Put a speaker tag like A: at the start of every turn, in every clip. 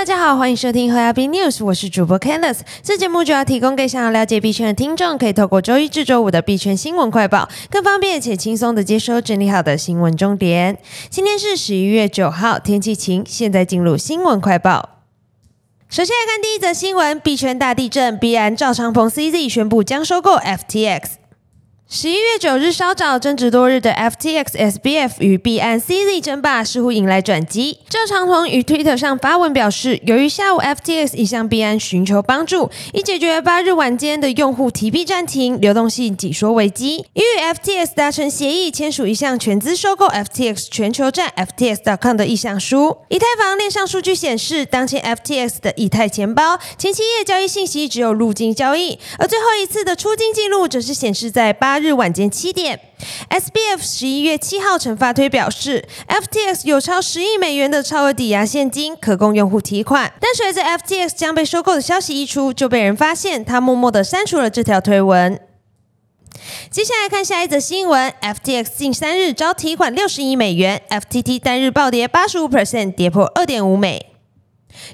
A: 大家好，欢迎收听和亚币 News，我是主播 Candice。这节目主要提供给想要了解币圈的听众，可以透过周一至周五的币圈新闻快报，更方便且轻松的接收整理好的新闻重点。今天是十一月九号，天气晴。现在进入新闻快报。首先来看第一则新闻：币圈大地震，币安赵长鹏 CZ 宣布将收购 FTX。十一月九日稍早，争执多日的 FTX SBF 与币安 CZ 争霸似乎迎来转机。赵长鹏于 Twitter 上发文表示，由于下午 FTX 已向币安寻求帮助，以解决八日晚间的用户提币暂停、流动性紧缩危机，已与 FTX 达成协议，签署一项全资收购 FTX 全球站 FTX.com 的意向书。以太坊链上数据显示，当前 FTX 的以太钱包前七页交易信息只有入金交易，而最后一次的出金记录则是显示在八。日晚间七点，SBF 十一月七号曾发推表示，FTX 有超十亿美元的超额抵押现金可供用户提款。但随着 FTX 将被收购的消息一出，就被人发现他默默的删除了这条推文。接下来看下一则新闻，FTX 近三日遭提款六十亿美元，FTT 单日暴跌八十五 percent，跌破二点五美。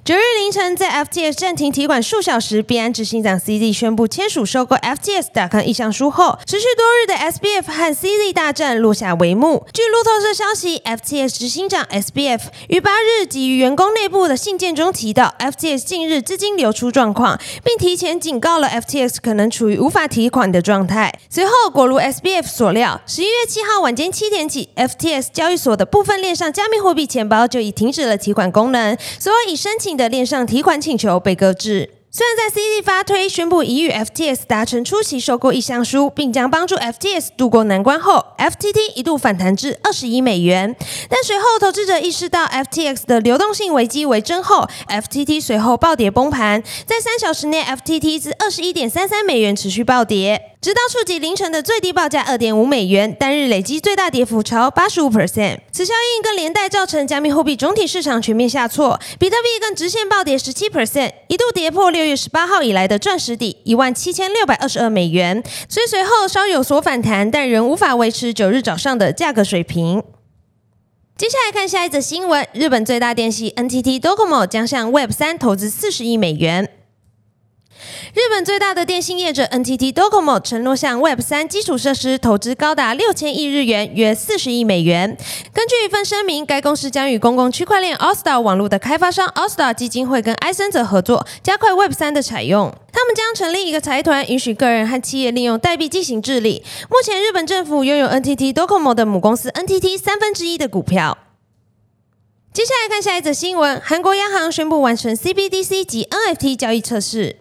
A: 九日凌晨，在 FTS 暂停提款数小时，币安执行长 CZ 宣布签署收购 FTS 打康意向书后，持续多日的 SBF 和 CZ 大战落下帷幕。据路透社消息，FTS 执行长 SBF 于八日给予员工内部的信件中提到，FTS 近日资金流出状况，并提前警告了 FTS 可能处于无法提款的状态。随后，果如 SBF 所料，十一月七号晚间七点起，FTS 交易所的部分链上加密货币钱包就已停止了提款功能，所有已申申请的链上提款请求被搁置。虽然在 CD 发推宣布已与 FTS 达成初期收购意向书，并将帮助 FTS 渡过难关后，FTT 一度反弹至二十亿美元。但随后投资者意识到 FTX 的流动性危机为真后，FTT 随后暴跌崩盘，在三小时内，FTT 至二十一点三三美元持续暴跌。直到触及凌晨的最低报价二点五美元，单日累积最大跌幅超八十五 percent。此效应更连带造成加密货币总体市场全面下挫，比特币更直线暴跌十七 percent，一度跌破六月十八号以来的钻石底一万七千六百二十二美元。虽随后稍有所反弹，但仍无法维持九日早上的价格水平。接下来看下一则新闻：日本最大电信 NTT Docomo 将向 Web 三投资四十亿美元。日本最大的电信业者 NTT Docomo 承诺向 Web 三基础设施投资高达六千亿日元，约四十亿美元。根据一份声明，该公司将与公共区块链 a l s t a r 网络的开发商 a l s t a r 基金会跟埃森泽合作，加快 Web 三的采用。他们将成立一个财团，允许个人和企业利用代币进行治理。目前，日本政府拥有 NTT Docomo 的母公司 NTT 三分之一的股票。接下来看下一则新闻：韩国央行宣布完成 CBDC 及 NFT 交易测试。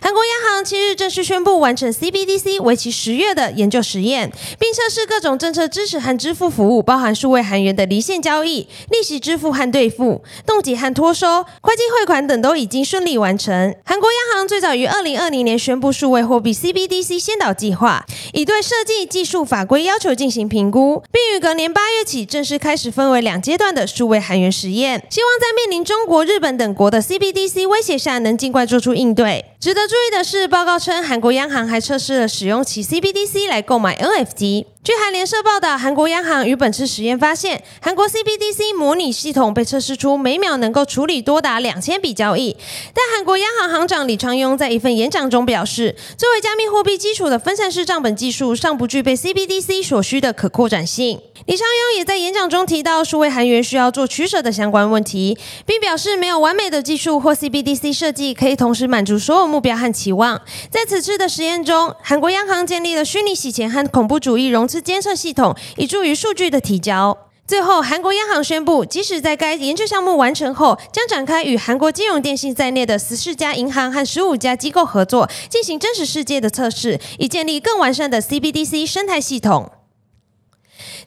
A: 韩国央行七日正式宣布完成 CBDC 为期十月的研究实验，并测试各种政策支持和支付服务，包含数位韩元的离线交易、利息支付和兑付、冻结和托收、会计汇款等都已经顺利完成。韩国央行最早于二零二零年宣布数位货币 CBDC 先导计划，已对设计、技术、法规要求进行评估，并于隔年八月起正式开始分为两阶段的数位韩元实验，希望在面临中国、日本等国的 CBDC 威胁下，能尽快做出应对。值得注意的是，报告称韩国央行还测试了使用其 CBDC 来购买 NFT。据韩联社报道，韩国央行于本次实验发现，韩国 CBDC 模拟系统被测试出每秒能够处理多达两千笔交易。但韩国央行行长李昌镛在一份演讲中表示，作为加密货币基础的分散式账本技术尚不具备 CBDC 所需的可扩展性。李昌镛也在演讲中提到，数位韩元需要做取舍的相关问题，并表示没有完美的技术或 CBDC 设计可以同时满足所有目标和期望。在此次的实验中，韩国央行建立了虚拟洗钱和恐怖主义融资。监测系统以助于数据的提交。最后，韩国央行宣布，即使在该研究项目完成后，将展开与韩国金融电信在内的十四家银行和十五家机构合作，进行真实世界的测试，以建立更完善的 CBDC 生态系统。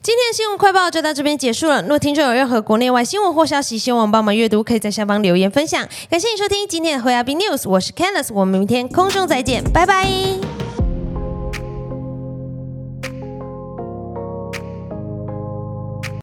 A: 今天的新闻快报就到这边结束了。若听众有任何国内外新闻或消息，希望帮忙阅读，可以在下方留言分享。感谢你收听今天的灰亚币 News，我是 Candice，我们明天空中再见，拜拜。